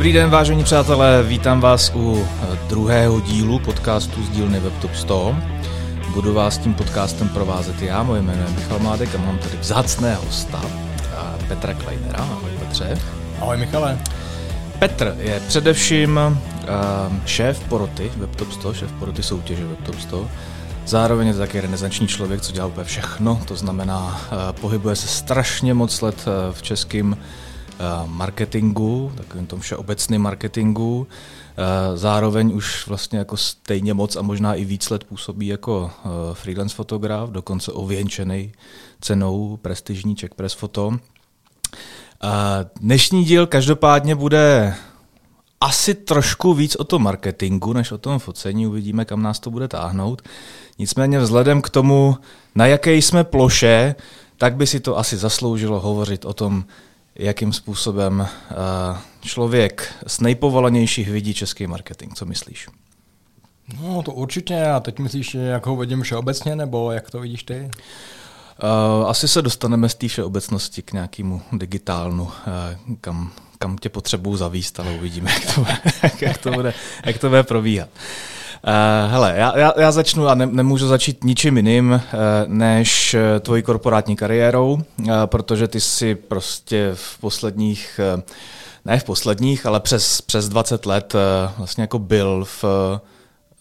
Dobrý den, vážení přátelé, vítám vás u eh, druhého dílu podcastu z dílny WebTop 100. Budu vás tím podcastem provázet já, moje jméno je Michal Mádek a mám tady vzácného hosta eh, Petra Kleinera. Ahoj Petře. Ahoj Michale. Petr je především uh, šéf poroty WebTop 100, šéf poroty soutěže WebTop 100. Zároveň je to taky renesanční člověk, co dělá úplně všechno, to znamená, pohybuje se strašně moc let v českém marketingu, takovým tom všeobecným marketingu. Zároveň už vlastně jako stejně moc a možná i víc let působí jako freelance fotograf, dokonce ověnčený cenou prestižní Czech Press Photo. Dnešní díl každopádně bude asi trošku víc o tom marketingu, než o tom focení. Uvidíme, kam nás to bude táhnout. Nicméně vzhledem k tomu, na jaké jsme ploše, tak by si to asi zasloužilo hovořit o tom, jakým způsobem člověk z nejpovolanějších vidí český marketing. Co myslíš? No to určitě. A teď myslíš, jak ho vidím všeobecně, nebo jak to vidíš ty? Uh, asi se dostaneme z té všeobecnosti k nějakému digitálnu, uh, kam, kam tě potřebuju zavíst, ale uvidíme, jak to bude, jak to bude, jak to bude probíhat. Uh, hele, já, já, já začnu a ne, nemůžu začít ničím jiným uh, než tvojí korporátní kariérou, uh, protože ty si prostě v posledních, uh, ne v posledních, ale přes, přes 20 let uh, vlastně jako byl v,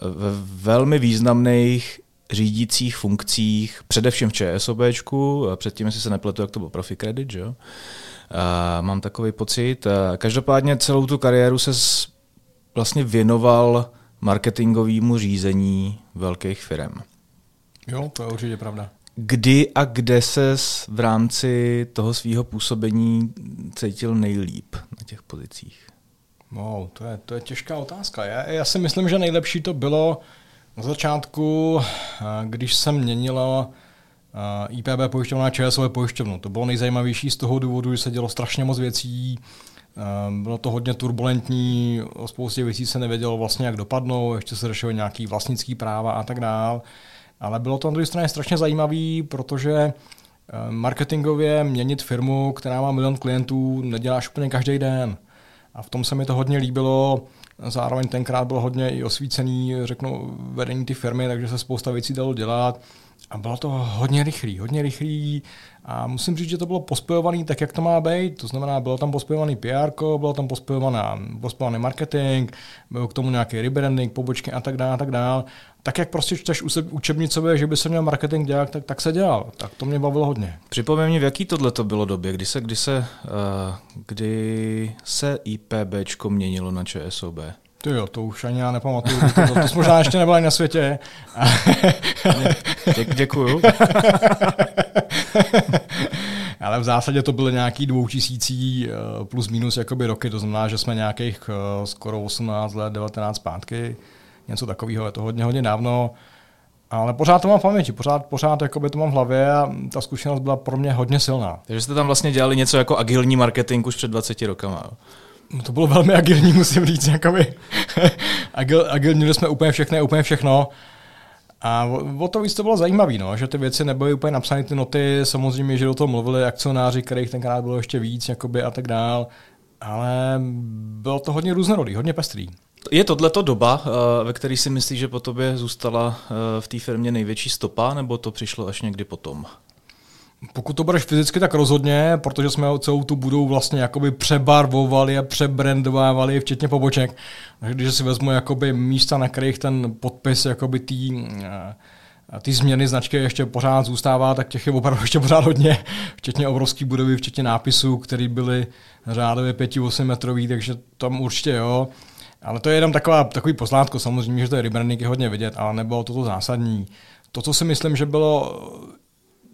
v velmi významných řídících funkcích, především v ČSOBčku, předtím, jestli se nepletu, jak to byl Profi Credit, že? A mám takový pocit. A každopádně celou tu kariéru se vlastně věnoval marketingovému řízení velkých firm. Jo, to je určitě pravda. Kdy a kde se v rámci toho svého působení cítil nejlíp na těch pozicích? No, to je, to je těžká otázka. Já, já si myslím, že nejlepší to bylo na začátku, eh, když se měnilo eh, IPB pojišťovna a ČSOV pojišťovnu, to bylo nejzajímavější z toho důvodu, že se dělo strašně moc věcí, bylo to hodně turbulentní, o spoustě věcí se nevědělo vlastně, jak dopadnou, ještě se řešilo nějaký vlastnický práva a tak dál. Ale bylo to na druhé straně strašně zajímavé, protože marketingově měnit firmu, která má milion klientů, neděláš úplně každý den. A v tom se mi to hodně líbilo. Zároveň tenkrát bylo hodně i osvícený, řeknu, vedení ty firmy, takže se spousta věcí dalo dělat. A bylo to hodně rychlý, hodně rychlý a musím říct, že to bylo pospojovaný tak, jak to má být. To znamená, bylo tam pospojovaný PR, bylo tam pospojovaný marketing, byl k tomu nějaký rebranding, pobočky a tak dále, a tak dále. Tak, jak prostě čteš učebnicové, že by se měl marketing dělat, tak, tak se dělal. Tak to mě bavilo hodně. Připomeň mi, v jaký tohle to bylo době, kdy se, kdy se, uh, kdy se IPBčko měnilo na ČSOB? Ty jo, to už ani já nepamatuju. To, to, to možná ještě nebylo ani na světě. Dě, děkuju. Ale v zásadě to byly nějaký dvoutisící eh, plus minus jakoby roky, to znamená, že jsme nějakých eh, skoro 18 let, 19 zpátky, něco takového, je to hodně, hodně dávno. Ale pořád to mám v paměti, pořád, pořád jakoby to mám v hlavě a ta zkušenost byla pro mě hodně silná. Takže jste tam vlastně dělali něco jako agilní marketing už před 20 rokama. No to bylo velmi agilní, musím říct. Jakoby. Agil, agilní jsme úplně všechno, úplně všechno. A o, o to víc to bylo zajímavé, no, že ty věci nebyly úplně napsány ty noty, samozřejmě, že do toho mluvili akcionáři, kterých tenkrát bylo ještě víc jakoby, a tak dál, ale bylo to hodně různorodý, hodně pestrý. Je tohleto doba, eh, ve které si myslíš, že po tobě zůstala eh, v té firmě největší stopa, nebo to přišlo až někdy potom? Pokud to budeš fyzicky, tak rozhodně, protože jsme celou tu budou vlastně jakoby přebarvovali a přebrandovávali, včetně poboček. Takže když si vezmu jakoby místa, na kterých ten podpis jakoby tý, eh, ty změny značky ještě pořád zůstává, tak těch je opravdu ještě pořád hodně, včetně obrovský budovy, včetně nápisů, které byly řádově 5-8 metrový, takže tam určitě jo. Ale to je jenom taková, takový poslátko, samozřejmě, že to je rebranding je hodně vidět, ale nebylo to to zásadní. To, co si myslím, že bylo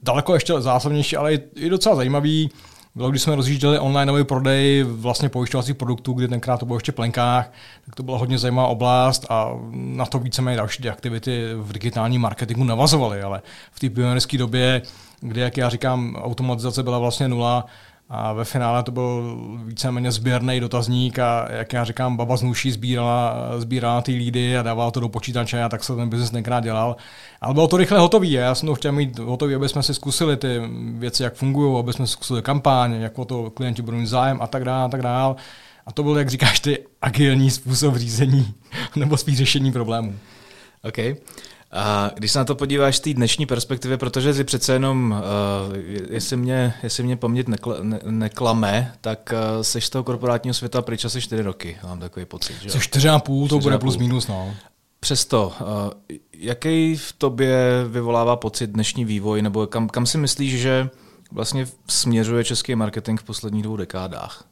daleko ještě zásadnější, ale i docela zajímavý, bylo, když jsme rozjížděli online prodej vlastně pojišťovacích produktů, kdy tenkrát to bylo ještě plenkách, tak to byla hodně zajímavá oblast a na to víceméně další aktivity v digitálním marketingu navazovaly, ale v té pionierské době, kdy, jak já říkám, automatizace byla vlastně nula, a ve finále to byl víceméně sběrný dotazník a jak já říkám, baba z nuší sbírala, sbírala ty lídy a dávala to do počítače a tak se ten biznis tenkrát dělal. Ale bylo to rychle hotový. Já jsem to chtěl mít hotový, aby jsme si zkusili ty věci, jak fungují, aby jsme si zkusili kampaň, jak o to klienti budou mít zájem a tak dále a tak dále. A to byl, jak říkáš ty, agilní způsob řízení nebo spíš řešení problémů. OK. A když se na to podíváš z té dnešní perspektivy, protože si přece jenom, uh, jestli, mě, jestli mě paměť nekl, ne, neklame, tak uh, seš z toho korporátního světa pryč asi čtyři roky, mám takový pocit. Že? A půl, to bude plus minus, no. Přesto, uh, jaký v tobě vyvolává pocit dnešní vývoj, nebo kam, kam si myslíš, že vlastně směřuje český marketing v posledních dvou dekádách?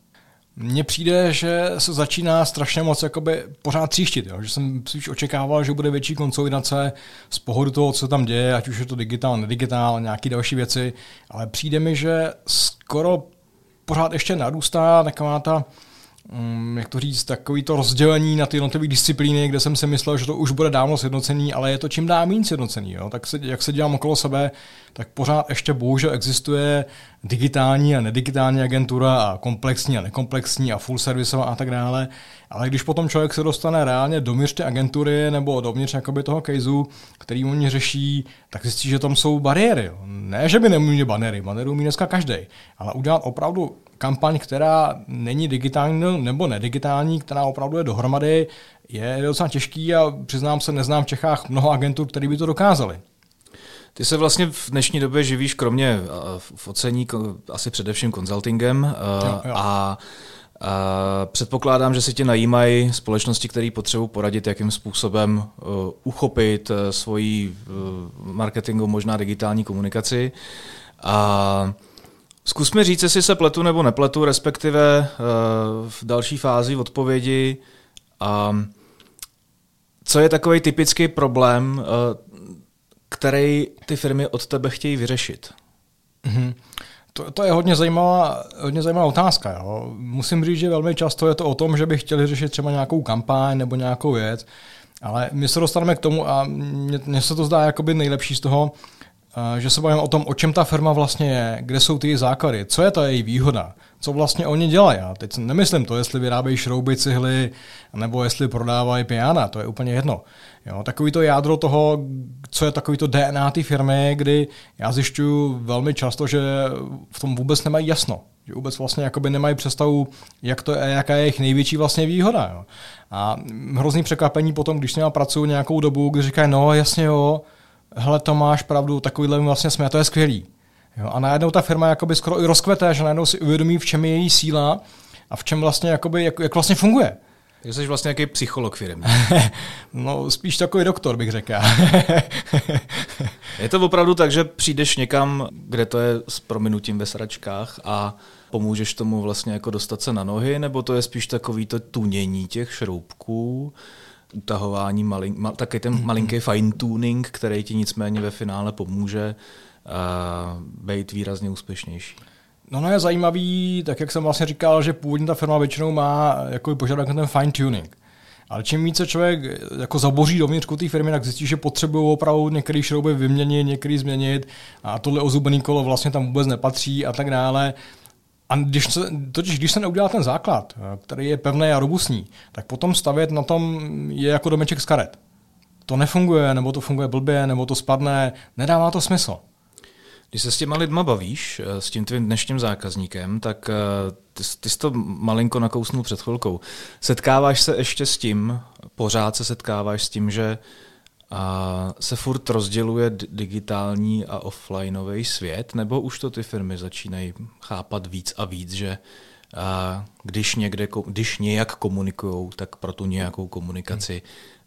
Mně přijde, že se začíná strašně moc jakoby pořád tříštit. Jo? Že jsem spíš očekával, že bude větší konsolidace z pohledu toho, co tam děje, ať už je to digitál, nedigitál, nějaké další věci, ale přijde mi, že skoro pořád ještě narůstá taková ta um, jak to říct, takový to rozdělení na ty jednotlivé disciplíny, kde jsem si myslel, že to už bude dávno sjednocený, ale je to čím dál méně sjednocený. Jo? Tak se, jak se dělám okolo sebe, tak pořád ještě bohužel existuje digitální a nedigitální agentura a komplexní a nekomplexní a full serviceová a tak dále. Ale když potom člověk se dostane reálně dovnitř té agentury nebo dovnitř jakoby toho caseu, který oni řeší, tak zjistí, že tam jsou bariéry. Ne, že by neměli banery, banery umí dneska každý, ale udělat opravdu kampaň, která není digitální nebo nedigitální, která opravdu je dohromady, je docela těžký a přiznám se, neznám v Čechách mnoho agentů, který by to dokázali. Ty se vlastně v dnešní době živíš kromě v ocení asi především konzultingem jo, jo. a a předpokládám, že si tě najímají společnosti, které potřebují poradit, jakým způsobem uchopit svoji marketingu, možná digitální komunikaci. A Zkusme říct, jestli se pletu nebo nepletu, respektive uh, v další fázi odpovědi. Um, co je takový typický problém, uh, který ty firmy od tebe chtějí vyřešit? Mm-hmm. To, to je hodně zajímavá, hodně zajímavá otázka. Jo. Musím říct, že velmi často je to o tom, že by chtěli řešit třeba nějakou kampaň nebo nějakou věc, ale my se dostaneme k tomu a mně se to zdá jakoby nejlepší z toho, že se bavíme o tom, o čem ta firma vlastně je, kde jsou ty základy, co je ta její výhoda, co vlastně oni dělají. Já teď nemyslím to, jestli vyrábějí šrouby, cihly, nebo jestli prodávají piana, to je úplně jedno. Jo, takový to jádro toho, co je takový to DNA té firmy, kdy já zjišťuju velmi často, že v tom vůbec nemají jasno. Že vůbec vlastně jakoby nemají představu, jak to je, jaká je jejich největší vlastně výhoda. Jo. A hrozný překvapení potom, když s nimi pracuju nějakou dobu, kdy říkají, no jasně jo, hele, to máš pravdu, takovýhle vlastně jsme, to je skvělý. Jo, a najednou ta firma jakoby skoro i rozkvete, že najednou si uvědomí, v čem je její síla a v čem vlastně, jakoby, jak, jak vlastně funguje. Takže jsi vlastně nějaký psycholog firmy. no, spíš takový doktor, bych řekl. je to opravdu tak, že přijdeš někam, kde to je s prominutím ve sračkách a pomůžeš tomu vlastně jako dostat se na nohy, nebo to je spíš takový to tunění těch šroubků, utahování, malin, mal, taky ten malinký fine tuning, který ti nicméně ve finále pomůže uh, být výrazně úspěšnější. No, no je zajímavý, tak jak jsem vlastně říkal, že původně ta firma většinou má jako požadavek na ten fine tuning. Ale čím více člověk jako zaboří dovnitř té firmy, tak zjistí, že potřebují opravdu některé šrouby vyměnit, některé změnit a tohle ozubený kolo vlastně tam vůbec nepatří a tak dále. A když se, totiž když se neudělá ten základ, který je pevný a robustní, tak potom stavět na tom je jako domeček z karet. To nefunguje, nebo to funguje blbě, nebo to spadne, nedává to smysl. Když se s těma lidma bavíš, eh, s tím tvým dnešním zákazníkem, tak eh, ty, ty jsi to malinko nakousnul před chvilkou. Setkáváš se ještě s tím, pořád se setkáváš s tím, že a se furt rozděluje digitální a offlineový svět, nebo už to ty firmy začínají chápat víc a víc, že a když, někde, když nějak komunikují, tak pro tu nějakou komunikaci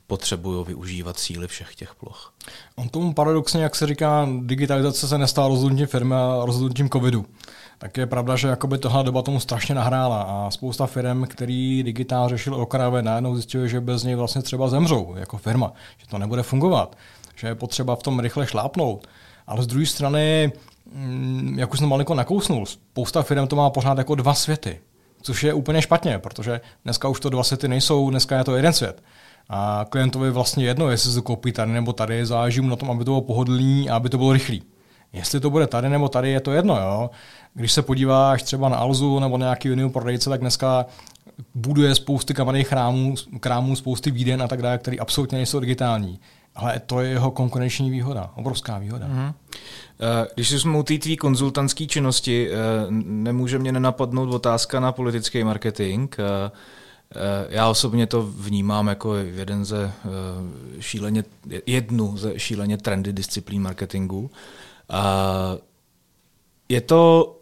potřebují využívat síly všech těch ploch. On tomu paradoxně, jak se říká, digitalizace se nestala rozhodnutím firmy a rozhodnutím covidu. Tak je pravda, že jakoby tohle doba tomu strašně nahrála a spousta firm, který digitál řešil okrajově, najednou zjistili, že bez něj vlastně třeba zemřou jako firma, že to nebude fungovat, že je potřeba v tom rychle šlápnout. Ale z druhé strany, mm, jak už jsem malinko nakousnul, spousta firm to má pořád jako dva světy, což je úplně špatně, protože dneska už to dva světy nejsou, dneska je to jeden svět. A klientovi vlastně jedno, jestli se koupí tady nebo tady, záleží mu na tom, aby to bylo pohodlný a aby to bylo rychlý. Jestli to bude tady nebo tady, je to jedno. Jo? Když se podíváš třeba na Alzu nebo na nějaký jiný prodejce, tak dneska buduje spousty kamenných chrámů, krámů, spousty výden a tak dále, které absolutně nejsou digitální. Ale to je jeho konkurenční výhoda, obrovská výhoda. Mm-hmm. Když jsme u té tvý konzultantské činnosti, eh, nemůže mě nenapadnout otázka na politický marketing. Eh, já osobně to vnímám jako jeden ze šíleně, jednu ze šíleně trendy disciplín marketingu. Je to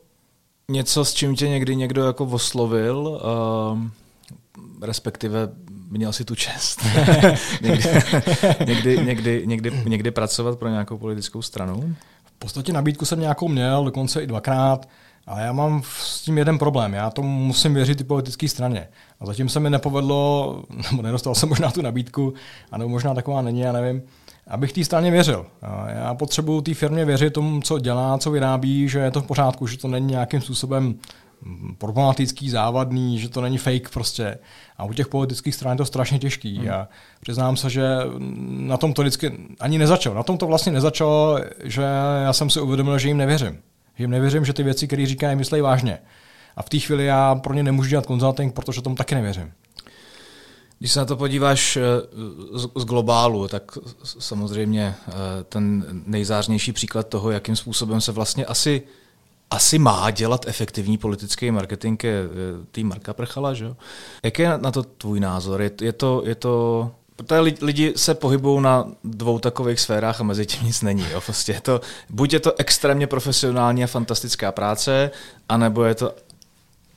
něco, s čím tě někdy někdo jako oslovil, respektive měl si tu čest někdy, někdy, někdy, někdy, někdy pracovat pro nějakou politickou stranu? V podstatě nabídku jsem nějakou měl, dokonce i dvakrát, ale já mám s tím jeden problém. Já tomu musím věřit i politické straně. A zatím se mi nepovedlo, nebo nedostal jsem možná tu nabídku, anebo možná taková není, já nevím, abych té straně věřil. Já potřebuji té firmě věřit tomu, co dělá, co vyrábí, že je to v pořádku, že to není nějakým způsobem problematický, závadný, že to není fake prostě. A u těch politických stran je to strašně těžký. Hmm. Já přiznám se, že na tom to vždycky ani nezačalo. Na tom to vlastně nezačalo, že já jsem si uvědomil, že jim nevěřím. Že jim nevěřím, že ty věci, které říkají, myslí vážně. A v té chvíli já pro ně nemůžu dělat konzulting, protože tomu taky nevěřím. Když se na to podíváš eh, z globálu, tak samozřejmě eh, ten nejzářnější příklad toho, jakým způsobem se vlastně asi asi má dělat efektivní politický marketing je tý Marka Prchala, že? Jaký je na to tvůj názor? Je to, je to Protože lidi se pohybují na dvou takových sférách a mezi tím nic není. Jo. Prostě je to, buď je to extrémně profesionální a fantastická práce, anebo je to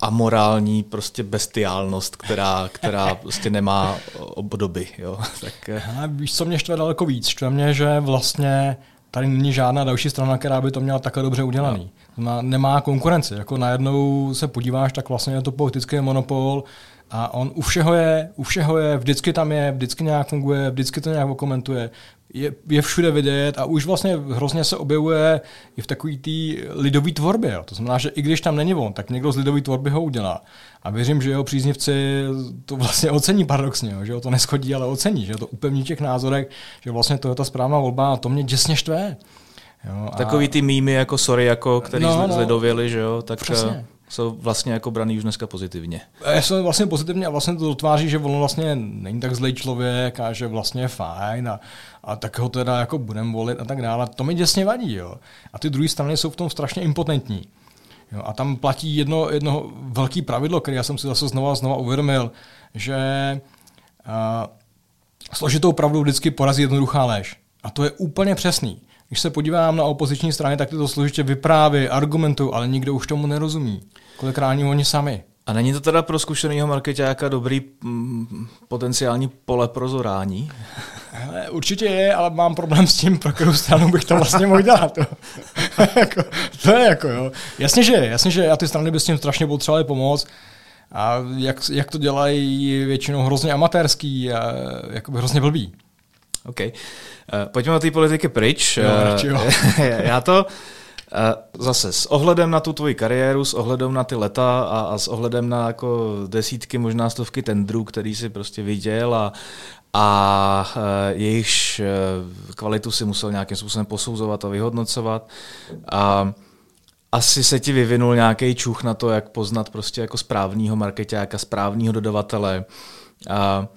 amorální prostě bestiálnost, která, která prostě nemá obdoby. Jo. Tak... A víš, co mě štve daleko víc? Štve mě, že vlastně tady není žádná další strana, která by to měla takhle dobře udělaný. Nemá konkurenci. Jako najednou se podíváš, tak vlastně je to politický monopol a on u všeho je, u všeho je, vždycky tam je, vždycky nějak funguje, vždycky to nějak komentuje je, je všude vidět a už vlastně hrozně se objevuje i v takové té lidové tvorbě. Jo. To znamená, že i když tam není on, tak někdo z lidové tvorby ho udělá. A věřím, že jeho příznivci to vlastně ocení paradoxně, jo, že ho to neschodí, ale ocení, že to upevní těch názorech, že vlastně to je ta správná volba a to mě děsně štve. Jo, a... Takový ty mýmy jako sorry, jako, který no, no, zlidověli, že jo, tak přesně. Jsou vlastně jako braný už dneska pozitivně. Jsou vlastně pozitivně a vlastně to dotváří, že on vlastně není tak zlej člověk a že vlastně je fajn a, a tak ho teda jako budeme volit a tak dále. To mi děsně vadí. Jo. A ty druhé strany jsou v tom strašně impotentní. Jo. A tam platí jedno, jedno velké pravidlo, které já jsem si zase znova a znova uvědomil, že uh, složitou pravdu vždycky porazí jednoduchá lež. A to je úplně přesný. Když se podívám na opoziční strany, tak ty to složitě vypráví, argumentují, ale nikdo už tomu nerozumí. Kolikrát oni sami. A není to teda pro zkušeného marketáka dobrý mm, potenciální pole pro zorání? Hele, určitě je, ale mám problém s tím, pro kterou stranu bych to vlastně mohl dělat. To, jako, to je jako, jo. Jasně, že jasně, že já ty strany by s tím strašně potřebovaly pomoct. A jak, jak to dělají většinou hrozně amatérský a jakoby hrozně blbý. OK. Uh, pojďme na té politiky pryč. Jo, uh, já to uh, zase s ohledem na tu tvoji kariéru, s ohledem na ty leta a, a s ohledem na jako desítky, možná stovky tendrů, který si prostě viděl a, a jejichž kvalitu si musel nějakým způsobem posouzovat a vyhodnocovat. A asi se ti vyvinul nějaký čuch na to, jak poznat prostě jako správního marketáka, správního dodavatele. A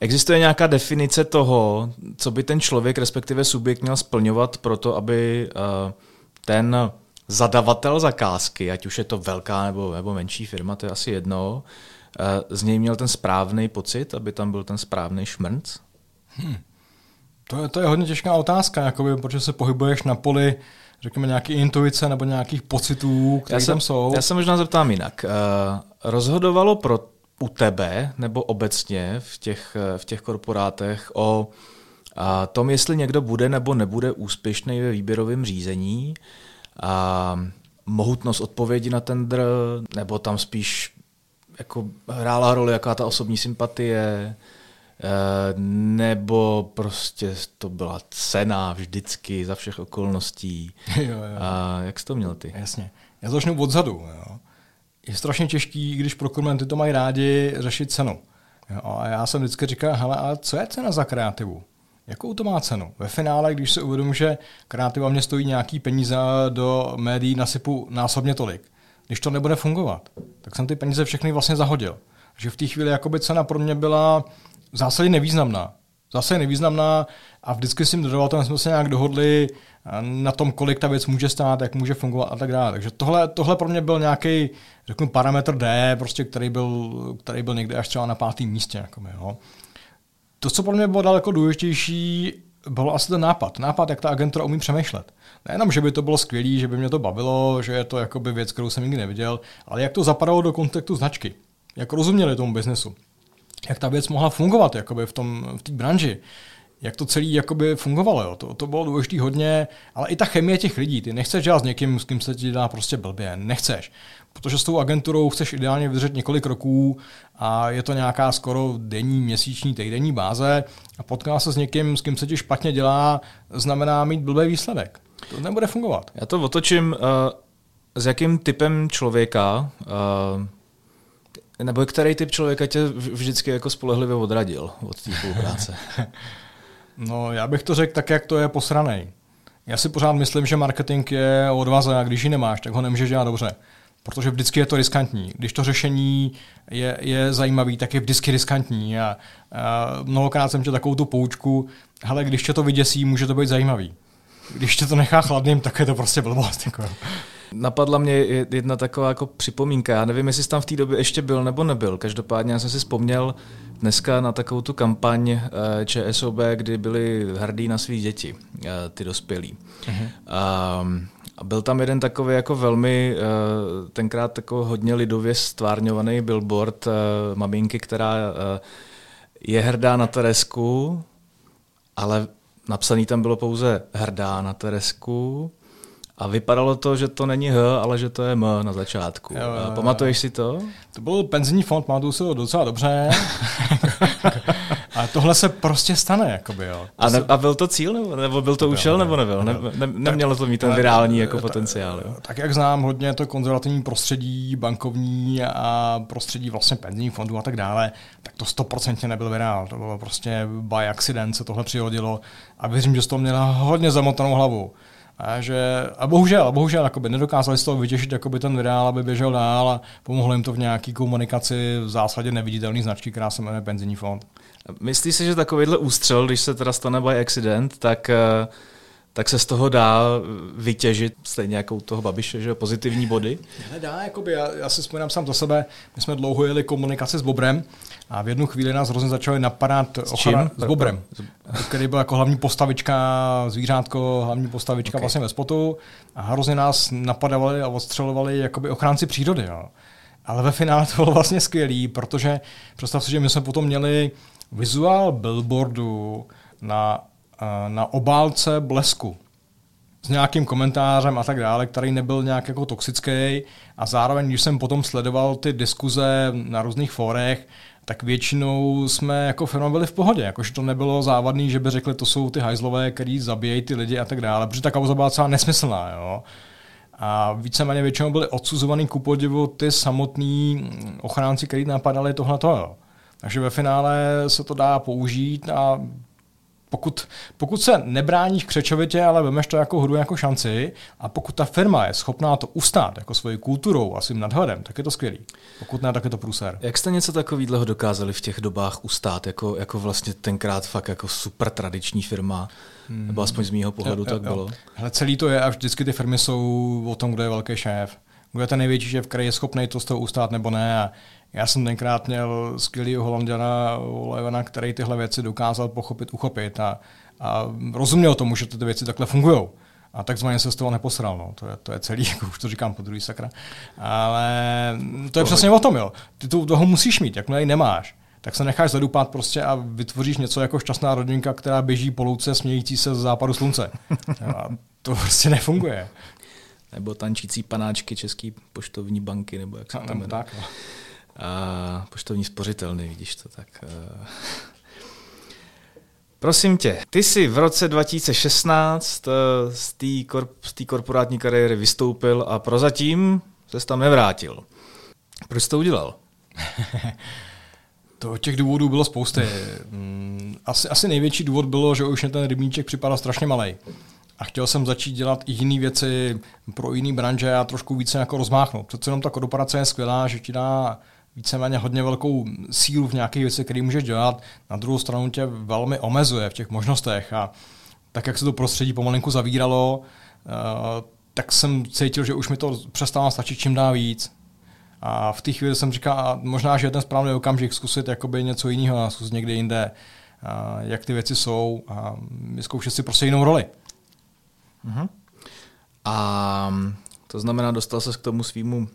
Existuje nějaká definice toho, co by ten člověk, respektive subjekt měl splňovat pro to, aby uh, ten zadavatel zakázky, ať už je to velká nebo, nebo menší firma, to je asi jedno, uh, z něj měl ten správný pocit, aby tam byl ten správný šmrnc? Hmm. To, je, to je hodně těžká otázka, jakoby, protože se pohybuješ na poli řekněme, nějaké intuice nebo nějakých pocitů, které tam jsou. Já se možná zeptám jinak. Uh, rozhodovalo pro u tebe nebo obecně v těch, v těch korporátech o a tom, jestli někdo bude nebo nebude úspěšný ve výběrovém řízení, a mohutnost odpovědi na tender, nebo tam spíš jako hrála roli jaká ta osobní sympatie, e, nebo prostě to byla cena vždycky za všech okolností. Jo, jo. A jak jsi to měl ty? Jasně. Já začnu odzadu. Jo je strašně těžký, když prokurenty to mají rádi, řešit cenu. Jo, a já jsem vždycky říkal, hele, a co je cena za kreativu? Jakou to má cenu? Ve finále, když se uvědomím, že kreativa mě stojí nějaký peníze do médií, nasypu násobně tolik. Když to nebude fungovat, tak jsem ty peníze všechny vlastně zahodil. Že v té chvíli jakoby cena pro mě byla v zásadě nevýznamná. Zase nevýznamná a vždycky s tím dodavatelem jsme se nějak dohodli na tom, kolik ta věc může stát, jak může fungovat a tak dále. Takže tohle, tohle pro mě byl nějaký, řeknu, parametr D, prostě, který, byl, který byl někde až třeba na pátém místě. Jako my, jo. To, co pro mě bylo daleko důležitější, byl asi ten nápad. Nápad, jak ta agentura umí přemýšlet. Nejenom, že by to bylo skvělé, že by mě to bavilo, že je to jakoby věc, kterou jsem nikdy neviděl, ale jak to zapadalo do kontextu značky. Jak rozuměli tomu biznesu. Jak ta věc mohla fungovat jakoby v té v branži jak to celé jakoby fungovalo. Jo. To, to bylo důležité hodně, ale i ta chemie těch lidí. Ty nechceš dělat s někým, s kým se ti dá prostě blbě. Nechceš. Protože s tou agenturou chceš ideálně vydržet několik roků a je to nějaká skoro denní, měsíční, týdenní báze a potká se s někým, s kým se ti špatně dělá, znamená mít blbý výsledek. To nebude fungovat. Já to otočím, uh, s jakým typem člověka uh, nebo který typ člověka tě vždycky jako spolehlivě odradil od té spolupráce? No, já bych to řekl tak, jak to je posranej. Já si pořád myslím, že marketing je odvaze a když ji nemáš, tak ho nemůžeš dělat dobře. Protože vždycky je to riskantní. Když to řešení je, je zajímavý, tak je vždycky riskantní. A, a mnohokrát jsem tě takovou tu poučku, hele, když tě to vyděsí, může to být zajímavý. Když tě to nechá chladným, tak je to prostě blbost. Jako. Napadla mě jedna taková jako připomínka. Já nevím, jestli jsi tam v té době ještě byl nebo nebyl. Každopádně já jsem si vzpomněl dneska na takovou tu kampaň eh, ČSOB, kdy byli hrdí na svých děti, eh, ty dospělí. Uh-huh. A byl tam jeden takový jako velmi, eh, tenkrát takový hodně lidově stvárňovaný billboard maminky, která je hrdá na Teresku, ale napsaný tam bylo pouze hrdá na Teresku a vypadalo to, že to není H, ale že to je M na začátku. Jo, jo, jo. Pamatuješ si to? To byl penzijní fond, pamatuju si to docela dobře. a tohle se prostě stane. Jakoby, jo. a, ne, a byl to cíl, nebo, nebo byl to, to účel, nebo nebyl? Ne, ne, nemělo to mít ten virální jako potenciál. Jo? Tak jak znám hodně to konzervativní prostředí, bankovní a prostředí vlastně penzijních fondů a tak dále, tak to stoprocentně nebyl virál. To bylo prostě by accident se tohle přihodilo a věřím, že z toho měla hodně zamotanou hlavu. A, že, a bohužel, bohužel jakoby nedokázali z toho vytěžit jakoby ten virál, aby běžel dál a pomohlo jim to v nějaké komunikaci v zásadě neviditelné značky, která se jmenuje penzijní fond. Myslíš si, že takovýhle ústřel, když se teda stane by accident, tak uh tak se z toho dá vytěžit stejně jako u toho Babiše, že pozitivní body? Ne, dá, jakoby, já, já si vzpomínám sám za sebe, my jsme dlouho jeli komunikaci s Bobrem a v jednu chvíli nás hrozně začali napadat s, čím? s Bobrem, který byl jako hlavní postavička, zvířátko, hlavní postavička okay. vlastně ve spotu a hrozně nás napadavali a odstřelovali jakoby ochránci přírody. Jo. Ale ve finále to bylo vlastně skvělý, protože představ si, že my jsme potom měli vizuál billboardu na na obálce blesku s nějakým komentářem a tak dále, který nebyl nějak jako toxický a zároveň, když jsem potom sledoval ty diskuze na různých fórech, tak většinou jsme jako firma byli v pohodě, jakože to nebylo závadný, že by řekli, to jsou ty hajzlové, který zabíjejí ty lidi a tak dále, protože ta kauza byla celá nesmyslná. Jo? A víceméně většinou byli odsuzovaný ku podivu ty samotní ochránci, kteří napadali tohleto. Takže ve finále se to dá použít a pokud, pokud se nebráníš křečovitě, ale vemeš to jako hru, jako šanci a pokud ta firma je schopná to ustát jako svojí kulturou a svým nadhledem, tak je to skvělý. Pokud ne, tak je to průser. Jak jste něco takového dokázali v těch dobách ustát, jako, jako vlastně tenkrát fakt jako super tradiční firma, hmm. nebo aspoň z mýho pohledu jo, jo, tak jo. bylo? Hele, celý to je a vždycky ty firmy jsou o tom, kdo je velký šéf. Kdo je ten největší šéf, který je schopný to z toho ustát nebo ne. A já jsem tenkrát měl skvělého holanděna Levena, který tyhle věci dokázal pochopit, uchopit a, a rozuměl tomu, že ty věci takhle fungují. A takzvaně se z toho neposral, no. to, je, to je celý, jako už to říkám po druhý sakra. Ale to je přesně o tom, jo. Ty tu, toho musíš mít, jakmile ji nemáš, tak se necháš zadupat prostě a vytvoříš něco jako šťastná rodinka, která běží po louce smějící se z západu slunce. A to prostě nefunguje. Nebo tančící panáčky České poštovní banky, nebo jak se tam tak, no a poštovní spořitelny, vidíš to tak. Eh. Prosím tě, ty jsi v roce 2016 eh, z té korp- korporátní kariéry vystoupil a prozatím se tam nevrátil. Proč jsi to udělal? to těch důvodů bylo spousty. Mm, asi, asi největší důvod bylo, že už mě ten rybníček připadal strašně malý. A chtěl jsem začít dělat i jiné věci pro jiné branže a trošku více jako rozmáchnout. Přece jenom ta korporace je skvělá, že ti dá víceméně hodně velkou sílu v nějakých věcech, které můžeš dělat, na druhou stranu tě velmi omezuje v těch možnostech a tak, jak se to prostředí pomalinku zavíralo, uh, tak jsem cítil, že už mi to přestává stačit čím dá víc. A v té chvíli jsem říkal, možná, že je ten správný okamžik zkusit jakoby něco jiného zkusit někde jinde, a jak ty věci jsou a vyzkoušet si prostě jinou roli. Uh-huh. A to znamená, dostal se k tomu svýmu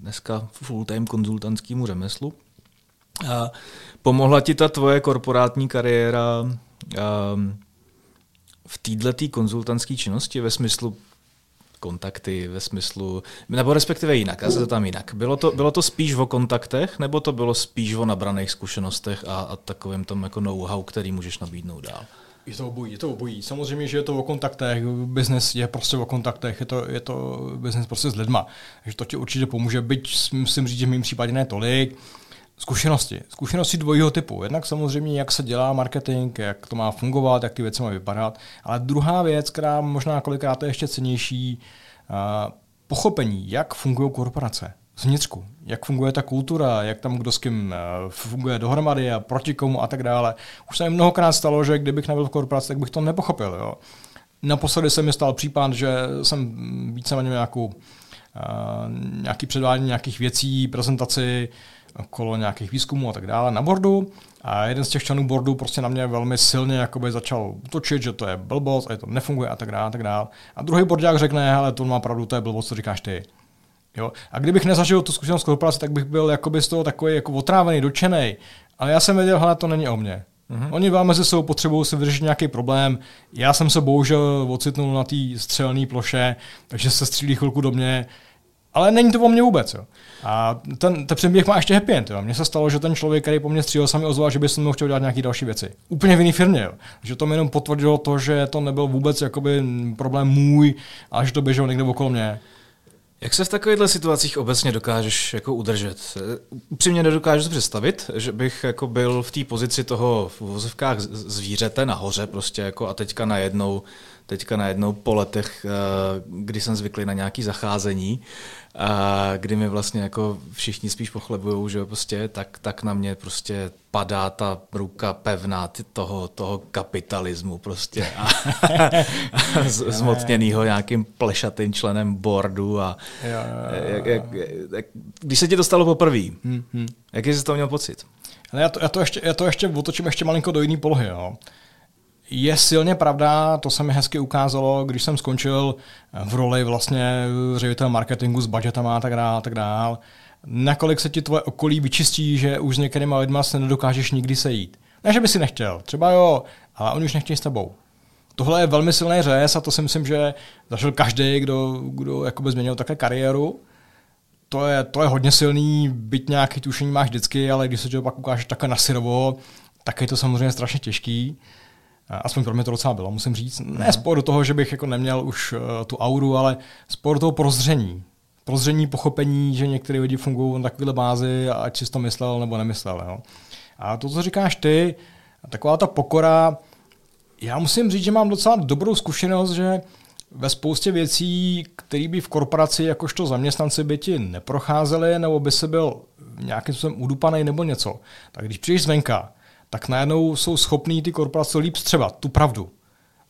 dneska full-time konzultantskému řemeslu. A pomohla ti ta tvoje korporátní kariéra v této konzultantské činnosti ve smyslu kontakty ve smyslu, nebo respektive jinak, já se to tam jinak. Bylo to, bylo to spíš o kontaktech, nebo to bylo spíš o nabraných zkušenostech a, a takovém tom jako know-how, který můžeš nabídnout dál? Je to obojí, je to obojí. Samozřejmě, že je to o kontaktech, business je prostě o kontaktech, je to, je to business prostě s lidma. Takže to ti určitě pomůže, byť musím říct, že v mém případě ne tolik. Zkušenosti. Zkušenosti dvojího typu. Jednak samozřejmě, jak se dělá marketing, jak to má fungovat, jak ty věci mají vypadat. Ale druhá věc, která možná kolikrát je ještě cenější, pochopení, jak fungují korporace zvnitřku, jak funguje ta kultura, jak tam kdo s kým funguje dohromady a proti komu a tak dále. Už se mi mnohokrát stalo, že kdybych nebyl v korporaci, tak bych to nepochopil. Jo. Naposledy se mi stal případ, že jsem víceméně nějakou, uh, nějaký předvádění nějakých věcí, prezentaci, okolo nějakých výzkumů a tak dále na bordu a jeden z těch členů bordu prostě na mě velmi silně jakoby začal točit, že to je blbost a že to nefunguje a tak dále a tak dále. A druhý bordák řekne, ale to má pravdu, to je blbost, co říkáš ty. Jo? A kdybych nezažil tu zkušenost korporace, tak bych byl jakoby z toho takový jako otrávený, dočený. Ale já jsem věděl, hele, to není o mně. Mm-hmm. Oni vám mezi sebou potřebují si vyřešit nějaký problém. Já jsem se bohužel ocitnul na té střelné ploše, takže se střílí chvilku do mě. Ale není to o mně vůbec. Jo. A ten, ten příběh má ještě happy end. Jo. Mně se stalo, že ten člověk, který po mně střílel, sami ozval, že by se mnou chtěl dělat nějaké další věci. Úplně v jiné firmě. Jo. Že to mi jenom potvrdilo to, že to nebyl vůbec jakoby problém můj, ale že to běželo někde okolo mě. Jak se v takovýchto situacích obecně dokážeš jako udržet? Upřímně nedokážu si představit, že bych jako byl v té pozici toho v vozovkách zvířete nahoře prostě jako a teďka najednou, teďka najednou po letech, eh, kdy jsem zvyklý na nějaký zacházení, a kdy mi vlastně jako všichni spíš pochlebují, že prostě tak, tak na mě prostě padá ta ruka pevná toho, toho kapitalismu prostě a, a zmotněnýho nějakým plešatým členem boardu a jak, jak, jak, když se ti to stalo poprvé, hmm, hmm. jaký jsi to měl pocit? Ale já to, já, to ještě, já to ještě otočím ještě malinko do jiné polohy. Jo. Je silně pravda, to se mi hezky ukázalo, když jsem skončil v roli vlastně ředitel marketingu s budgetama a tak dále, a tak dále. Nakolik se ti tvoje okolí vyčistí, že už s některýma lidma se nedokážeš nikdy sejít. Ne, že by si nechtěl, třeba jo, ale oni už nechtějí s tebou. Tohle je velmi silný řez a to si myslím, že zažil každý, kdo, kdo jakoby změnil také kariéru. To je, to je hodně silný, byť nějaký tušení máš vždycky, ale když se to pak ukážeš takhle na syrovo, tak je to samozřejmě strašně těžký. Aspoň pro mě to docela bylo, musím říct. Ne sport do toho, že bych jako neměl už uh, tu auru, ale sport toho prozření. Prozření, pochopení, že některé lidi fungují na takové bázi, ať si to myslel nebo nemyslel. Jo. A to, co říkáš ty, taková ta pokora, já musím říct, že mám docela dobrou zkušenost, že ve spoustě věcí, které by v korporaci jakožto zaměstnanci by ti neprocházely, nebo by se byl nějakým způsobem udupaný nebo něco, tak když přijdeš zvenka, tak najednou jsou schopní ty korporace líp střebat tu pravdu.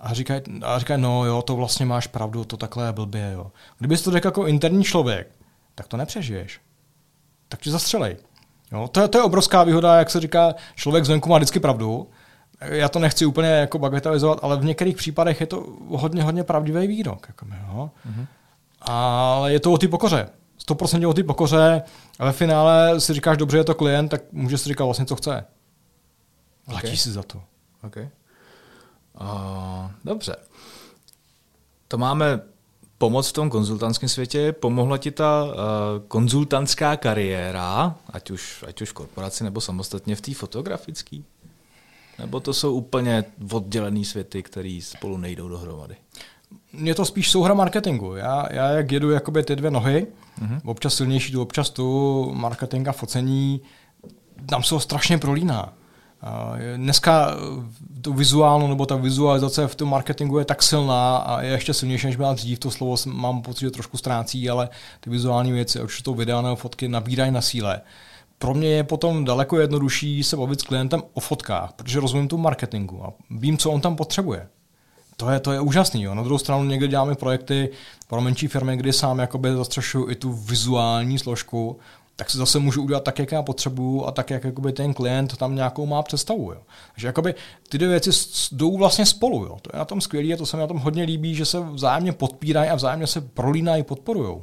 A říkají, a říkaj, no jo, to vlastně máš pravdu, to takhle je blbě. Jo. Kdybys to řekl jako interní člověk, tak to nepřežiješ. Tak tě zastřelej. Jo, to, je, to je obrovská výhoda, jak se říká, člověk zvenku má vždycky pravdu. Já to nechci úplně jako bagatelizovat, ale v některých případech je to hodně, hodně pravdivý výrok. Jako, jo. Mm-hmm. Ale je to o té pokoře. 100% o té pokoře a ve finále si říkáš, dobře, je to klient, tak může si říkat vlastně, co chce. Platí okay. si za to. Okay. Uh, dobře. To máme pomoc v tom konzultantském světě. Pomohla ti ta uh, konzultantská kariéra, ať už, ať už v korporaci nebo samostatně v té fotografické? Nebo to jsou úplně oddělené světy, které spolu nejdou dohromady? Je to spíš souhra marketingu. Já, já jak jedu jakoby ty dvě nohy, mm-hmm. občas silnější tu, občas tu, marketing a focení, tam jsou strašně prolíná. Dneska to vizuálno nebo ta vizualizace v tom marketingu je tak silná a je ještě silnější, než byla dřív. To slovo mám pocit, že trošku ztrácí, ale ty vizuální věci, už to videa nebo fotky nabírají na síle. Pro mě je potom daleko jednodušší se bavit s klientem o fotkách, protože rozumím tu marketingu a vím, co on tam potřebuje. To je, to je úžasný. Jo. Na druhou stranu někdy děláme projekty pro menší firmy, kdy sám zastřešuju i tu vizuální složku, tak si zase můžu udělat tak, jak já potřebuju a tak, jak jakoby ten klient tam nějakou má představu. Jo. Takže jakoby ty dvě věci jdou vlastně spolu. Jo. To je na tom skvělé a to se mi na tom hodně líbí, že se vzájemně podpírají a vzájemně se prolínají, podporují.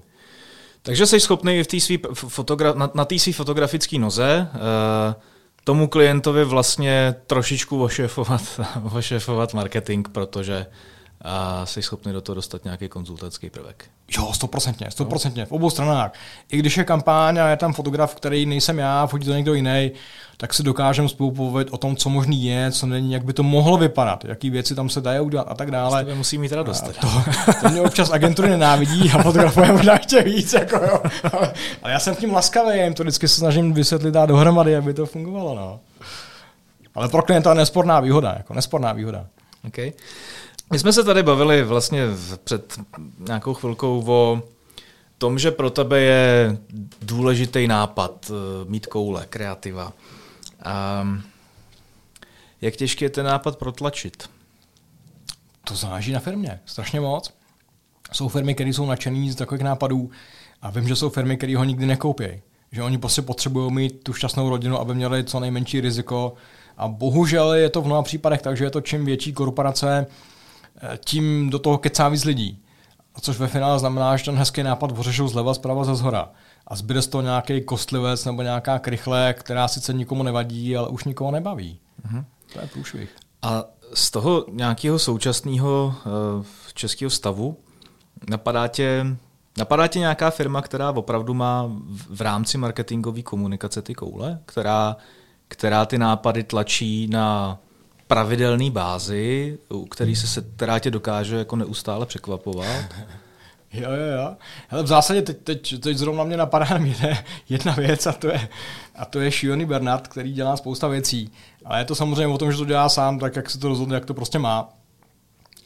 Takže jsi schopný v tý svý fotogra- na, na té své fotografické noze uh, tomu klientovi vlastně trošičku ošefovat, ošefovat marketing, protože a jsi schopný do toho dostat nějaký konzultační prvek. Jo, stoprocentně, stoprocentně, v obou stranách. I když je kampaň a je tam fotograf, který nejsem já, fotí to někdo jiný, tak si dokážeme spolu povědět o tom, co možný je, co není, jak by to mohlo vypadat, jaký věci tam se dají udělat a tak dále. To musí mít radost. To, to mě občas agentury nenávidí a fotografuje možná chtějí víc. Jako jo. Ale, ale, já jsem tím laskavý, jim to vždycky se snažím vysvětlit dát dohromady, aby to fungovalo. No. Ale pro klienta nesporná výhoda, jako nesporná výhoda. Okay. My jsme se tady bavili vlastně před nějakou chvilkou o tom, že pro tebe je důležitý nápad eh, mít koule, kreativa. A jak těžké je ten nápad protlačit? To záleží na firmě, strašně moc. Jsou firmy, které jsou nadšený z takových nápadů a vím, že jsou firmy, které ho nikdy nekoupí. Že oni prostě potřebují mít tu šťastnou rodinu, aby měli co nejmenší riziko. A bohužel je to v mnoha případech tak, že je to čím větší korporace, tím do toho kecá víc lidí. A což ve finále znamená, že ten hezký nápad ořešou zleva, zprava, ze zhora. A zbyde z toho nějaký kostlivec nebo nějaká krychle, která sice nikomu nevadí, ale už nikoho nebaví. Mm-hmm. To je průšvih. A z toho nějakého současného uh, českého stavu napadá tě, napadá tě nějaká firma, která opravdu má v, v rámci marketingové komunikace ty koule, která, která ty nápady tlačí na pravidelné bázi, u který se, která tě dokáže jako neustále překvapovat. Jo, jo, jo. Ale v zásadě teď, teď, teď zrovna mě napadá jedna, jedna věc a to je, a to je šílený Bernard, který dělá spousta věcí. Ale je to samozřejmě o tom, že to dělá sám, tak jak se to rozhodne, jak to prostě má.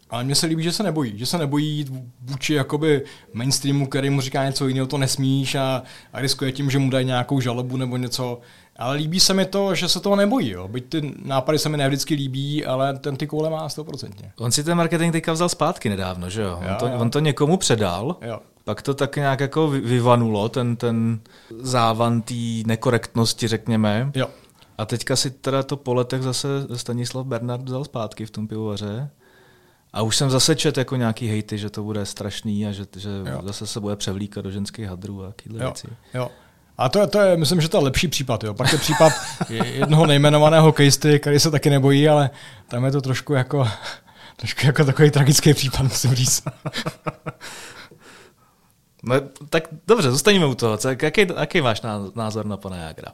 Ale mně se líbí, že se nebojí. Že se nebojí jít vůči jakoby mainstreamu, který mu říká něco jiného, to nesmíš a, a riskuje tím, že mu dají nějakou žalobu nebo něco. Ale líbí se mi to, že se toho nebojí. Jo. Byť ty nápady se mi nevždycky líbí, ale ten ty koule má 100%. On si ten marketing teďka vzal zpátky nedávno, že jo? On, jo, to, jo. on to někomu předal, jo. pak to tak nějak jako vyvanulo, ten, ten závan té nekorektnosti, řekněme. Jo. A teďka si teda to po letech zase Stanislav Bernard vzal zpátky v tom pivovaře. A už jsem zase čet jako nějaký hejty, že to bude strašný a že, že zase se bude převlíkat do ženských hadrů a takovéhle věci. Jo. A to, to je, myslím, že to je lepší případ. Jo. Pak je případ jednoho nejmenovaného hokejisty, který se taky nebojí, ale tam je to trošku jako, trošku jako takový tragický případ, musím říct. No, tak dobře, zůstaneme u toho. Jaký, jaký máš názor na pana Jagra?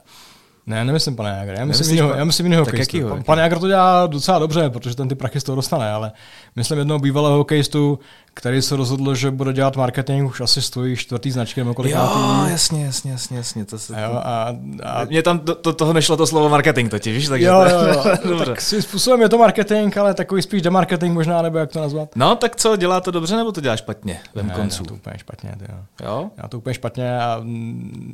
Ne, nemyslím pana Jagra, já myslím jiného, já myslím jiného hokejistu. Pan, pan Jagr to dělá docela dobře, protože ten ty prachy z toho dostane, ale myslím jednoho bývalého hokejistu, který se rozhodl, že bude dělat marketing už asi stojí čtvrtý značky nebo kolik Jo, jasně, jasně, jasně, jasně. To se, jo, a, a... Mně tam do, do, toho nešlo to slovo marketing totiž, víš? Takže jo, jo, jo. dobře. tak si způsobem je to marketing, ale takový spíš demarketing možná, nebo jak to nazvat. No, tak co, dělá to dobře, nebo to dělá špatně v ne, koncu? Ne, to úplně špatně, jo. jo. Já to úplně špatně a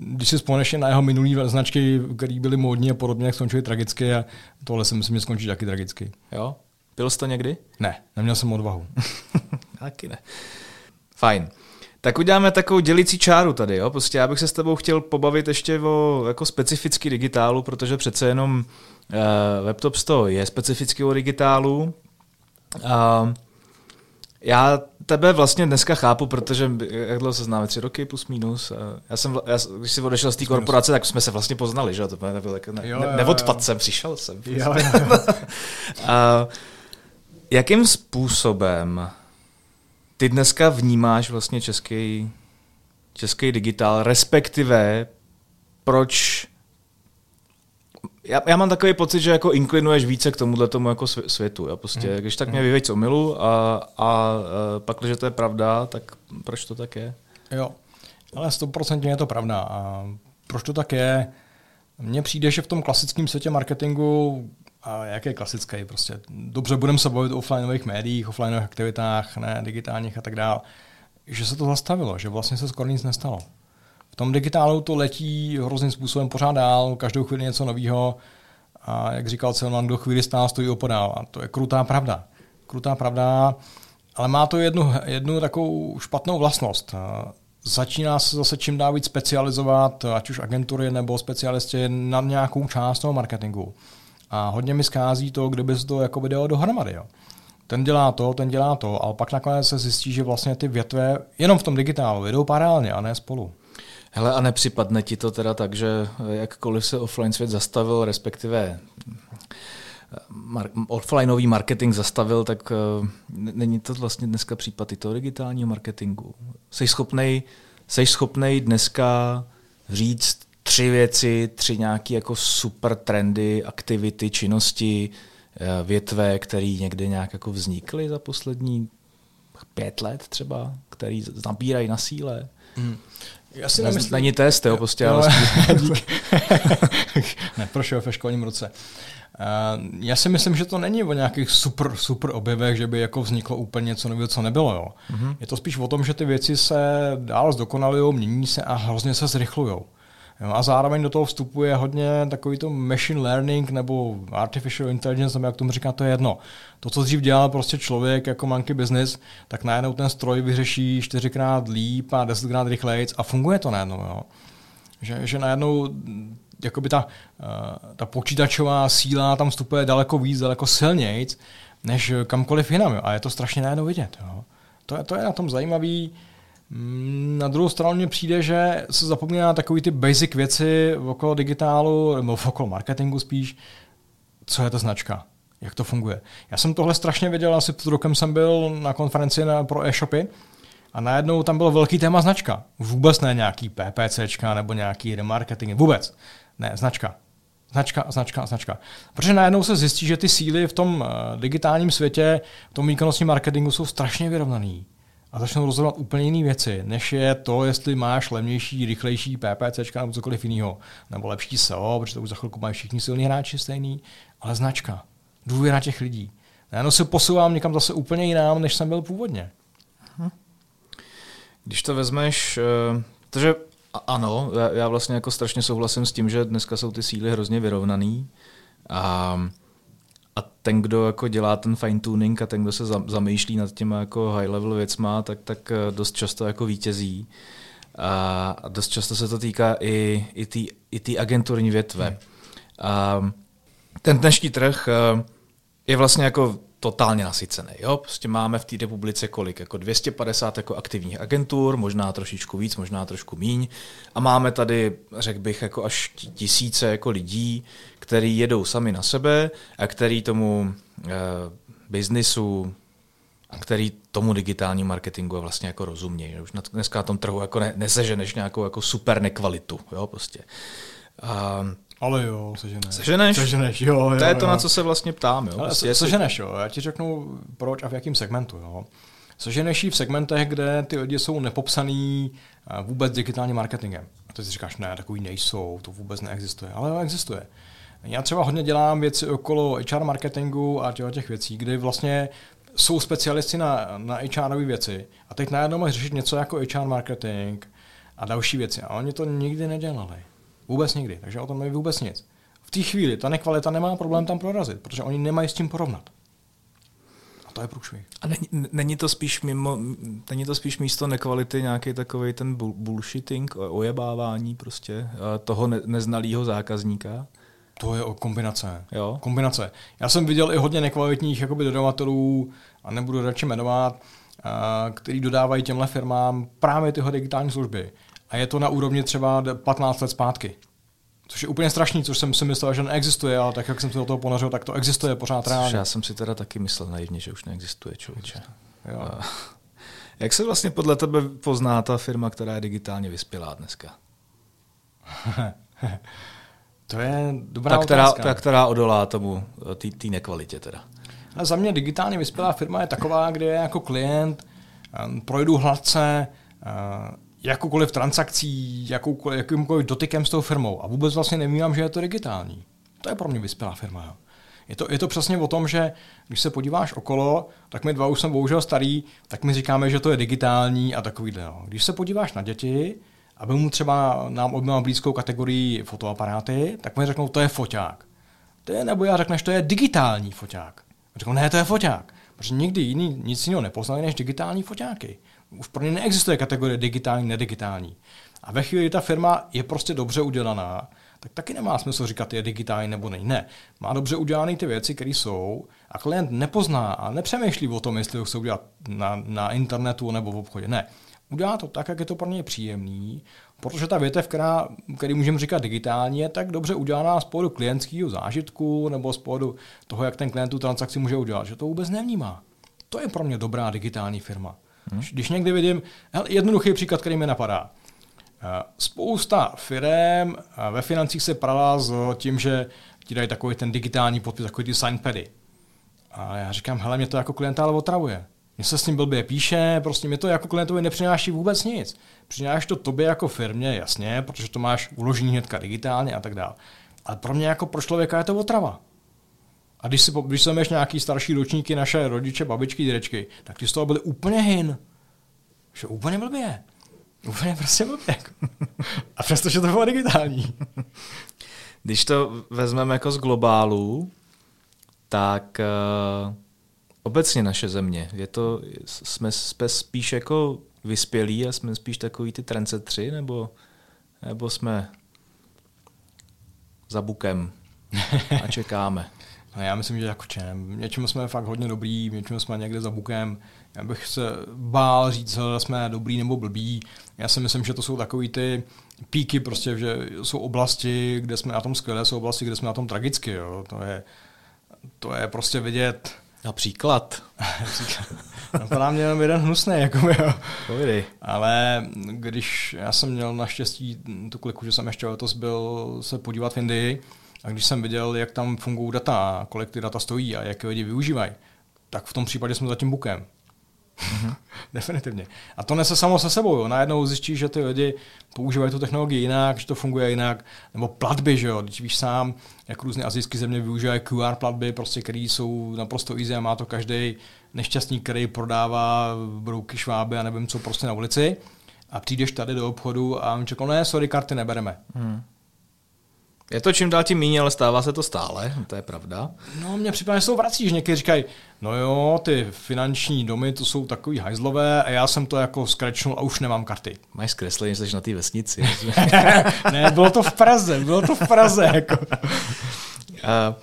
když si vzpomeneš na jeho minulý značky, které byly módní a podobně, jak skončily tragicky a tohle si myslím, že skončí taky tragicky. Jo? Pil jsi to někdy? Ne, neměl jsem odvahu. taky ne. Fajn. Tak uděláme takovou dělicí čáru tady. Jo? Prostě já bych se s tebou chtěl pobavit ještě o jako specifický digitálu, protože přece jenom uh, Webtop 100 je specifický o digitálu. Uh, já tebe vlastně dneska chápu, protože jak dlouho se známe, tři roky plus minus. Já jsem, já, když jsi odešel z té korporace, tak jsme se vlastně poznali, že? To nebyl tak, ne, jo, ne, neodpad jsem, přišel jsem. Jo, jo, jo. A, jakým způsobem ty dneska vnímáš vlastně český, český digitál, respektive proč já, já mám takový pocit, že jako inklinuješ více k tomuhle tomu jako světu. Jo? Prostě, hmm. Když tak mě hmm. vyveď z omilu a, a, a pak, když to je pravda, tak proč to tak je? Jo, ale 100% je to pravda. A proč to tak je? Mně přijde, že v tom klasickém světě marketingu a jak je klasický, prostě dobře budeme se bavit o offlineových médiích, offlineových aktivitách, ne digitálních a tak dále, že se to zastavilo, že vlastně se skoro nic nestalo. V tom digitálu to letí hrozným způsobem pořád dál, každou chvíli něco nového a jak říkal Celman, kdo chvíli stál, stojí opodál. A to je krutá pravda. Krutá pravda, ale má to jednu, jednu takovou špatnou vlastnost. Začíná se zase čím dál víc specializovat, ať už agentury nebo specialisti, na nějakou část toho marketingu. A hodně mi skází to, kdyby se to jako video dohromady. Jo. Ten dělá to, ten dělá to, ale pak nakonec se zjistí, že vlastně ty větve jenom v tom digitálu jdou paralelně a ne spolu. Hele, a nepřipadne ti to teda tak, že jakkoliv se offline svět zastavil, respektive mar- offlineový marketing zastavil, tak uh, není to vlastně dneska případ i toho digitálního marketingu. Jsi schopnej, jsi schopnej dneska říct tři věci, tři nějaké jako super trendy, aktivity, činnosti, uh, větve, které někde nějak jako vznikly za poslední pět let třeba, který nabírají na síle. Hmm. Já si nemyslím... Není test, jo, prostě. No, ale... Neprošel ve školním roce. Já si myslím, že to není o nějakých super, super objevech, že by jako vzniklo úplně něco nového, co nebylo. Jo. Mm-hmm. Je to spíš o tom, že ty věci se dál zdokonalují, mění se a hrozně se zrychlují. Jo, a zároveň do toho vstupuje hodně takový to machine learning nebo artificial intelligence, nebo jak tomu říká, to je jedno. To, co dřív dělal prostě člověk jako monkey business, tak najednou ten stroj vyřeší čtyřikrát líp a desetkrát rychleji a funguje to najednou. Jo. Že, že najednou jakoby ta, uh, ta počítačová síla tam vstupuje daleko víc, daleko silnějc, než kamkoliv jinam. Jo. A je to strašně najednou vidět. Jo. To, je, to je na tom zajímavý. Na druhou stranu mně přijde, že se zapomíná na takové ty basic věci okolo digitálu, nebo okolo marketingu spíš, co je ta značka, jak to funguje. Já jsem tohle strašně věděl, asi před rokem jsem byl na konferenci na, pro e-shopy a najednou tam bylo velký téma značka. Vůbec ne nějaký PPCčka nebo nějaký remarketing, vůbec. Ne, značka. Značka, značka, značka. Protože najednou se zjistí, že ty síly v tom eh, digitálním světě, v tom výkonnostním marketingu jsou strašně vyrovnaný. A začnou rozhodovat úplně jiné věci, než je to, jestli máš levnější, rychlejší PPC nebo cokoliv jiného. Nebo lepší SEO, protože to už za chvilku mají všichni silní hráči stejný, ale značka. Důvěra těch lidí. Najednou se posouvám někam zase úplně jinam, než jsem byl původně. Když to vezmeš, eh, protože ano, já, já vlastně jako strašně souhlasím s tím, že dneska jsou ty síly hrozně vyrovnaný a, a ten, kdo jako dělá ten fine tuning a ten, kdo se zamýšlí nad těma jako high level věcma, tak, tak eh, dost často jako vítězí. A dost často se to týká i, i té i tý agenturní větve. Hmm. A ten dnešní trh eh, je vlastně jako totálně nasycený. Jo? Prostě máme v té republice kolik? Jako 250 jako aktivních agentur, možná trošičku víc, možná trošku míň. A máme tady, řekl bych, jako až tisíce jako lidí, kteří jedou sami na sebe a který tomu eh, biznisu a který tomu digitální marketingu vlastně jako rozumějí. Už dneska na tom trhu jako ne, neseženeš nějakou jako super nekvalitu. Jo? Prostě. A, ale jo, seženeš. Seženeš? Seženeš, jo, jo. To je to, jo. na co se vlastně ptám. Jo. Ale se, seženeš, jo. Já ti řeknu, proč a v jakém segmentu. Jo. Seženeš v segmentech, kde ty lidi jsou nepopsaný vůbec digitálním marketingem. A ty si říkáš, ne, takový nejsou, to vůbec neexistuje. Ale to existuje. Já třeba hodně dělám věci okolo HR marketingu a těch věcí, kdy vlastně jsou specialisti na, na HR věci a teď najednou mají řešit něco jako HR marketing a další věci. A oni to nikdy nedělali. Vůbec nikdy. Takže o tom neví vůbec nic. V té chvíli ta nekvalita nemá problém tam prorazit, protože oni nemají s tím porovnat. A to je průšvih. A není, není, to spíš mimo, není to spíš místo nekvality nějaký takový ten bullshitting, ojebávání prostě toho ne, neznalého zákazníka? To je o kombinace. Jo? Kombinace. Já jsem viděl i hodně nekvalitních jakoby dodavatelů, a nebudu radši jmenovat, eh, který dodávají těmhle firmám právě tyhle digitální služby a je to na úrovni třeba 15 let zpátky. Což je úplně strašný, což jsem si myslel, že neexistuje, ale tak, jak jsem se do toho ponořil, tak to existuje pořád což reálně. Já jsem si teda taky myslel naivně, že už neexistuje, člověče. Jo. A, jak se vlastně podle tebe pozná ta firma, která je digitálně vyspělá dneska? to je dobrá ta, která, otázka. Ta, která odolá tomu, té nekvalitě teda. A za mě digitálně vyspělá firma je taková, kde je jako klient, um, projdu hladce, uh, jakoukoliv transakcí, jakoukoliv, jakýmkoliv dotykem s tou firmou a vůbec vlastně nevnímám, že je to digitální. To je pro mě vyspělá firma. Jo. Je to, je to přesně o tom, že když se podíváš okolo, tak my dva už jsme bohužel starý, tak my říkáme, že to je digitální a takovýhle. No. Když se podíváš na děti, aby mu třeba nám oběma blízkou kategorii fotoaparáty, tak mi řeknou, to je foťák. To je, nebo já řekneš, to je digitální foťák. Řeknou, ne, to je foťák. Protože nikdy jiný, nic jiného nepoznali než digitální foťáky. Už pro ně neexistuje kategorie digitální, nedigitální. A ve chvíli, kdy ta firma je prostě dobře udělaná, tak taky nemá smysl říkat, je digitální nebo není. Ne. Má dobře udělané ty věci, které jsou, a klient nepozná a nepřemýšlí o tom, jestli to chce udělat na, na internetu nebo v obchodě. Ne. Udělá to tak, jak je to pro něj příjemný, protože ta větev, která, který můžeme říkat digitální, je tak dobře udělaná z pohledu klientského zážitku nebo z pohledu toho, jak ten klient tu transakci může udělat, že to vůbec nevnímá. To je pro mě dobrá digitální firma. Hmm. Když někdy vidím, jednoduchý příklad, který mi napadá. Eh, spousta firm eh, ve financích se prala s tím, že ti dají takový ten digitální podpis, takový ty signpady. A já říkám, hele, mě to jako klienta ale otravuje. Mně se s tím blbě píše, prostě mě to jako klientovi nepřináší vůbec nic. Přináší to tobě jako firmě, jasně, protože to máš uložený hnedka digitálně a tak dále. Ale pro mě jako pro člověka je to otrava. A když si, když si nějaký starší ročníky, naše rodiče, babičky, dědečky, tak ty z toho byly úplně hin. Že úplně blbě. Úplně prostě blbě. A přesto, že to bylo digitální. Když to vezmeme jako z globálu, tak uh, obecně naše země, je to, jsme, jsme spíš jako vyspělí a jsme spíš takový ty trendsetři, nebo, nebo jsme za bukem a čekáme. No já myslím, že jako čem. Něčemu jsme fakt hodně dobrý, něčemu jsme někde za bukem. Já bych se bál říct, že jsme dobrý nebo blbý. Já si myslím, že to jsou takový ty píky, prostě, že jsou oblasti, kde jsme na tom skvěle, jsou oblasti, kde jsme na tom tragicky. Jo. To, je, to je prostě vidět. Například. Napadá mě jenom jeden hnusný, jako jo. Povídej. Ale když já jsem měl naštěstí tu kliku, že jsem ještě letos byl se podívat v Indii, a když jsem viděl, jak tam fungují data, kolik ty data stojí a jak je lidi využívají, tak v tom případě jsme za tím bukem. Mm-hmm. Definitivně. A to nese samo se sebou. Jo. Najednou zjistíš, že ty lidi používají tu technologii jinak, že to funguje jinak, nebo platby, že jo. Když víš sám, jak různé azijské země využívají QR platby, prostě, které jsou naprosto easy a má to každý nešťastník, který prodává brouky, šváby a nevím co prostě na ulici. A přijdeš tady do obchodu a on čekal, ne, sorry, karty nebereme. Mm. Je to čím dál tím méně, ale stává se to stále, to je pravda. No, mně připadá, že se vracíš. Někdy říkají, no jo, ty finanční domy, to jsou takový hajzlové a já jsem to jako skrečnul a už nemám karty. Máš zkreslení, že jsi na té vesnici. ne, bylo to v Praze, bylo to v Praze. Jako. Uh,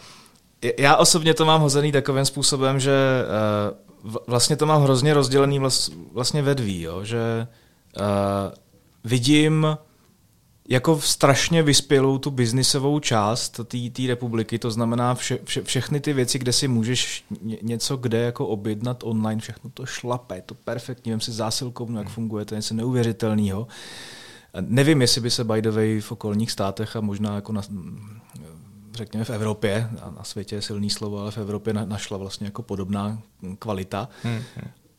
já osobně to mám hozený takovým způsobem, že uh, vlastně to mám hrozně rozdělený vlastně ve dví, jo? že uh, vidím jako strašně vyspělou tu biznisovou část té republiky, to znamená vše, vše, všechny ty věci, kde si můžeš něco kde jako objednat online, všechno to šlape, to perfektní, vím si zásilkou, jak funguje, to je něco neuvěřitelného. Nevím, jestli by se by the way v okolních státech a možná jako na, řekněme v Evropě, a na světě je silný slovo, ale v Evropě našla vlastně jako podobná kvalita. Hmm.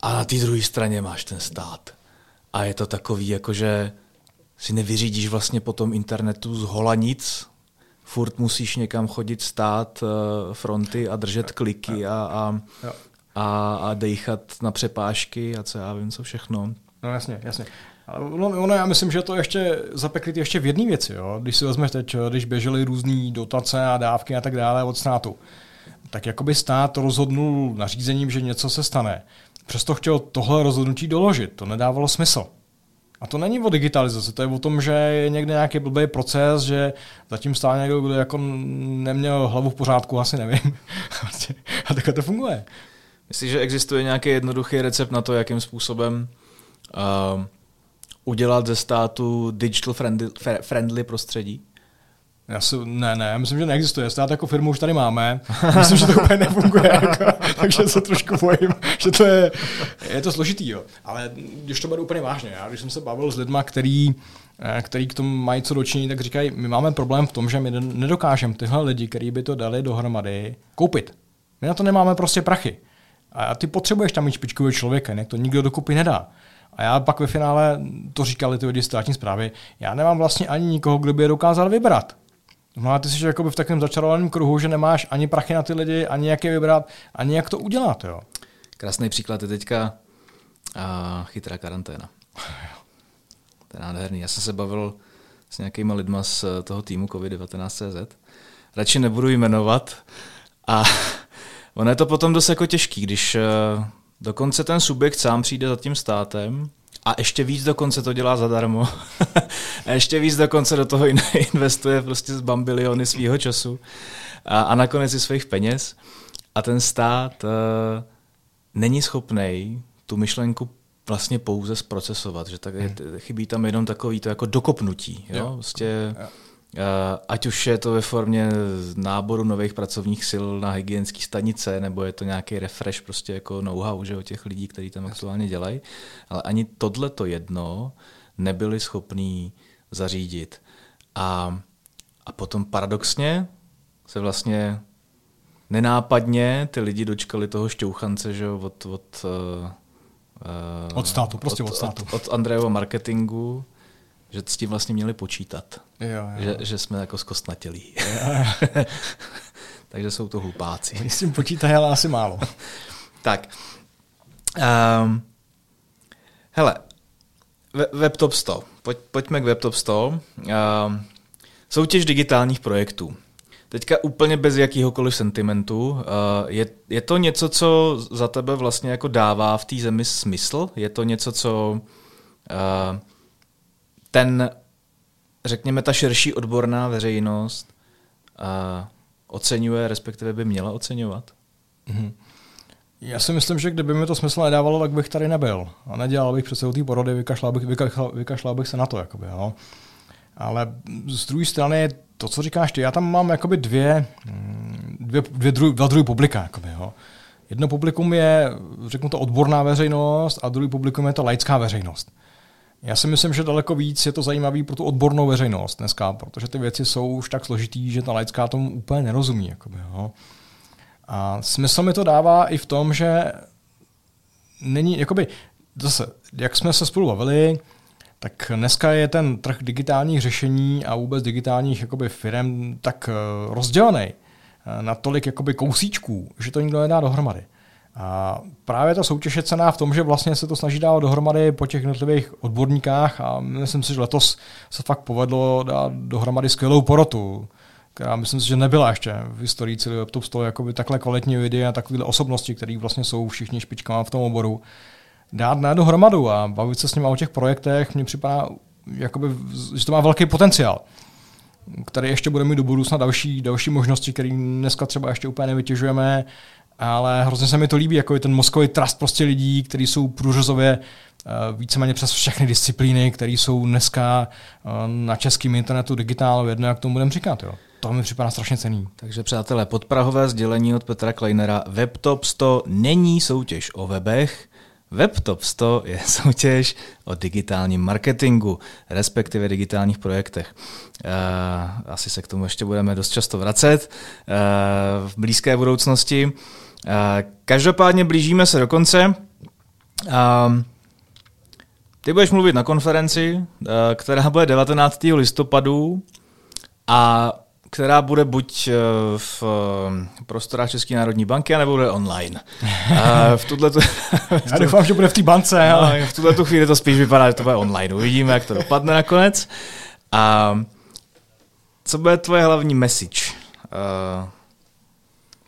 A na té druhé straně máš ten stát. A je to takový, jakože si nevyřídíš vlastně po tom internetu z hola nic, furt musíš někam chodit stát uh, fronty a držet kliky a, a, a, a dejchat na přepážky a co já vím, co všechno. No jasně, jasně. Ale ono, já myslím, že to ještě zapeklit ještě v jedné věci. Jo? Když si vezmeš teď, když běžely různé dotace a dávky a tak dále od státu, tak jakoby stát rozhodnul nařízením, že něco se stane. Přesto chtěl tohle rozhodnutí doložit. To nedávalo smysl. A to není o digitalizaci, to je o tom, že je někde nějaký blbý proces, že zatím stál někdo, kdo jako neměl hlavu v pořádku, asi nevím. a takhle to funguje. Myslíš, že existuje nějaký jednoduchý recept na to, jakým způsobem uh, udělat ze státu digital friendly, friendly prostředí? Já si, ne, ne, myslím, že neexistuje. Stát jako firmu už tady máme. Myslím, že to úplně nefunguje. Jako, takže se trošku bojím, že to je, je to složitý. Jo. Ale když to bude úplně vážně, já když jsem se bavil s lidmi, který, eh, který k tomu mají co dočinit, tak říkají, my máme problém v tom, že my nedokážeme tyhle lidi, kteří by to dali dohromady, koupit. My na to nemáme prostě prachy. A ty potřebuješ tam mít špičkového člověka, jinak to nikdo dokupy nedá. A já pak ve finále, to říkali ty lidi státní zprávy, já nemám vlastně ani nikoho, kdo by je dokázal vybrat. No ty jsi jakoby v takovém začarovaném kruhu, že nemáš ani prachy na ty lidi, ani jak je vybrat, ani jak to udělat. Jo. Krásný příklad je teďka a chytrá karanténa. To je nádherný. Já jsem se bavil s nějakýma lidma z toho týmu COVID-19.cz. Radši nebudu jmenovat. A ono je to potom dost jako těžký, když eh, dokonce ten subjekt sám přijde za tím státem a ještě víc dokonce to dělá zadarmo. a ještě víc dokonce do toho investuje prostě z bambiliony svého času a, a nakonec i svých peněz. A ten stát uh, není schopný tu myšlenku vlastně pouze zprocesovat, že tak je, hmm. chybí tam jenom takový to jako dokopnutí. Jo? Vlastně, jo. Ať už je to ve formě náboru nových pracovních sil na hygienické stanice, nebo je to nějaký refresh, prostě jako know-how že, o těch lidí, kteří tam aktuálně dělají, ale ani tohle to jedno nebyli schopní zařídit. A, a potom paradoxně se vlastně nenápadně ty lidi dočkali toho šťouchance že, od, od uh, Uh, od státu, prostě od, od státu. Od, od Andrejova marketingu, že s tím vlastně měli počítat. Jo, jo. Že, že jsme jako zkostnatělí. Takže jsou to hlupáci. Oni s tím počítají, ale asi málo. tak. Um, hele, WebTop 100. Pojď, pojďme k WebTop 100. Um, soutěž digitálních projektů. Teďka úplně bez jakýhokoliv sentimentu. Eh, je, je to něco, co za tebe vlastně jako dává v té zemi smysl? Je to něco, co eh, ten, řekněme, ta širší odborná veřejnost eh, oceňuje, respektive by měla oceňovat? Mm-hmm. Já si myslím, že kdyby mi to smysl nedávalo, tak bych tady nebyl. A nedělal bych přece té porody, vykašlal bych, vykašlal, vykašlal bych se na to. Jakoby, jo. Ale z druhé strany to, co říkáš ty, já tam mám jakoby dvě, mm, dvě, dvě dru, dva druhy publika. Jakoby, jo. Jedno publikum je, řeknu to, odborná veřejnost a druhý publikum je to laická veřejnost. Já si myslím, že daleko víc je to zajímavý pro tu odbornou veřejnost dneska, protože ty věci jsou už tak složitý, že ta laická tomu úplně nerozumí. Jakoby, jo. A smysl mi to dává i v tom, že není, jakoby, zase, jak jsme se spolu bavili, tak dneska je ten trh digitálních řešení a vůbec digitálních jakoby, firm tak uh, rozdělený uh, na tolik jakoby, kousíčků, že to nikdo nedá dohromady. A právě ta soutěž je cená v tom, že vlastně se to snaží dávat dohromady po těch jednotlivých odborníkách a myslím si, že letos se fakt povedlo dát dohromady skvělou porotu, která myslím si, že nebyla ještě v historii celého laptop toho jakoby takhle kvalitní lidi a takové osobnosti, které vlastně jsou všichni špičkama v tom oboru. Dát na dohromadu a bavit se s nimi o těch projektech, mně připadá, jakoby, že to má velký potenciál, který ještě bude mít do budoucna další, další možnosti, které dneska třeba ještě úplně nevytěžujeme, ale hrozně se mi to líbí, jako je ten mozkový trust prostě lidí, kteří jsou průřezově eh, víceméně přes všechny disciplíny, které jsou dneska eh, na českém internetu digitálu, jedno, jak tomu budeme říkat. Jo. To mi připadá strašně cený. Takže přátelé, podprahové sdělení od Petra Kleinera. WebTop 100 není soutěž o webech, WebTop 100 je soutěž o digitálním marketingu, respektive digitálních projektech. Eh, asi se k tomu ještě budeme dost často vracet v blízké budoucnosti. Eh, každopádně blížíme se do konce. Ty budeš mluvit na konferenci, která bude 19. listopadu a která bude buď eh, v eh, prostorách České národní banky, nebo bude online. v tuhle tu, Já doufám, že bude v té bance. No, ale... v tuhle tu chvíli to spíš vypadá, že to bude online. Uvidíme, jak to dopadne nakonec. A co bude tvoje hlavní message uh,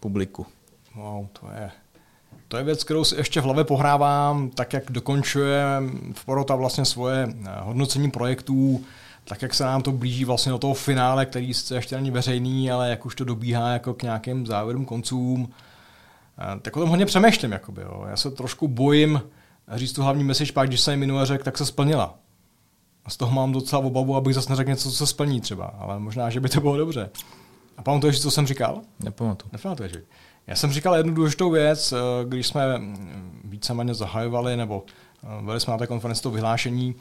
publiku? Wow, to je, to je věc, kterou si ještě v hlavě pohrávám, tak jak dokončuje v Porota vlastně svoje hodnocení projektů, tak jak se nám to blíží vlastně do toho finále, který sice ještě není veřejný, ale jak už to dobíhá jako k nějakým závěrům, koncům, eh, tak o tom hodně přemýšlím. Jakoby, jo. Já se trošku bojím říct tu hlavní message, pak když se minule řekl, tak se splnila. A z toho mám docela obavu, abych zase neřekl něco, co se splní třeba, ale možná, že by to bylo dobře. A pamatuješ, co jsem říkal? Nepamatuji. Nepamatuješ. Já jsem říkal jednu důležitou věc, eh, když jsme mm, víceméně zahajovali, nebo eh, byli jsme na té konferenci to vyhlášení,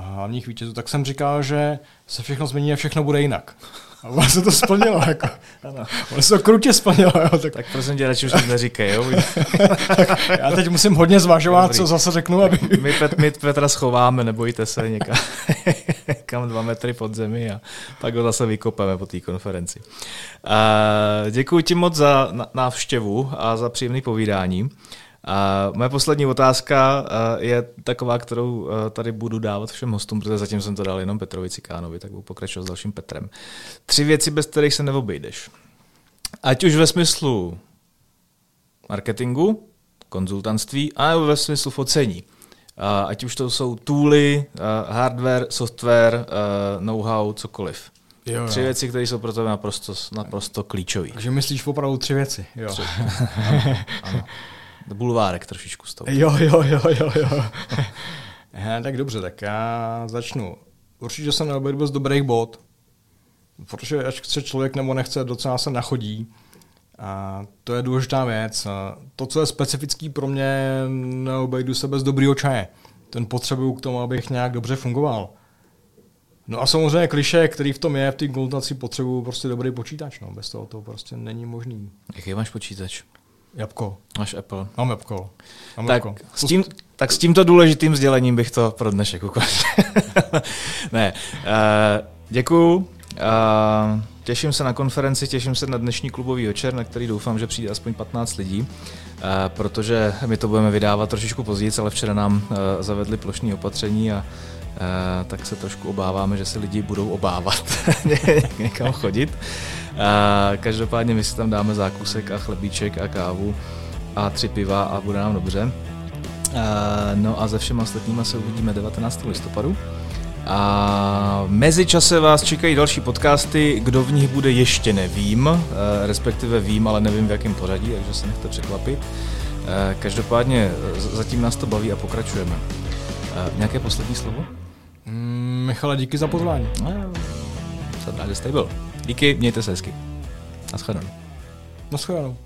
hlavních vítězů, tak jsem říkal, že se všechno změní a všechno bude jinak. A ono se to splnilo. Jako. Ano. Ono se to krutě splnilo. Jo, tak... tak prosím tě, radši už neříkej. Jo? já teď musím hodně zvažovat, Dobrý. co zase řeknu. Aby... my, Pet, my Petra schováme, nebojte se někam. kam dva metry pod zemi a pak ho zase vykopeme po té konferenci. Děkuji ti moc za návštěvu a za příjemné povídání. A moje poslední otázka je taková, kterou tady budu dávat všem hostům, protože zatím jsem to dal jenom Petrovi Cikánovi, tak budu pokračovat s dalším Petrem. Tři věci, bez kterých se neobejdeš. Ať už ve smyslu marketingu, konzultantství, a ve smyslu focení. Ať už to jsou tooly, hardware, software, know-how, cokoliv. Jo, jo. Tři věci, které jsou pro tebe naprosto, naprosto klíčové. Takže myslíš opravdu tři věci. Jo. Tři. ano, ano. Bulvárek trošičku z toho. Jo, jo, jo, jo, jo. He, tak dobře, tak já začnu. Určitě jsem neobejdu bez dobrých bod, protože až chce člověk nebo nechce, docela se nachodí. A to je důležitá věc. To, co je specifický pro mě, neobejdu se bez dobrého čaje. Ten potřebuju k tomu, abych nějak dobře fungoval. No a samozřejmě kliše, který v tom je, v té konzultaci potřebuju prostě dobrý počítač. No. Bez toho to prostě není možný. Jaký máš počítač? Jabko. Máš Apple. Mám Apple. Mám tak. S tím, tak s tímto důležitým sdělením bych to pro dnešek ukončil. ne. Uh, děkuju. Uh, těším se na konferenci, těším se na dnešní klubový večer, na který doufám, že přijde aspoň 15 lidí, uh, protože my to budeme vydávat trošičku později, ale včera nám uh, zavedli plošní opatření a Uh, tak se trošku obáváme, že se lidi budou obávat někam chodit. Každopádně my si tam dáme zákusek a chlebíček a kávu a tři piva a bude nám dobře. No a ze všema ostatníma se uvidíme 19. listopadu. A v mezičase vás čekají další podcasty, kdo v nich bude ještě nevím, respektive vím, ale nevím v jakém pořadí, takže se nechte překvapit. Každopádně zatím nás to baví a pokračujeme. Nějaké poslední slovo? Mm, Michale, díky za pozvání. No, jsem rád, že jste byl. Díky, mějte se hezky. Naschledanou. Naschledanou.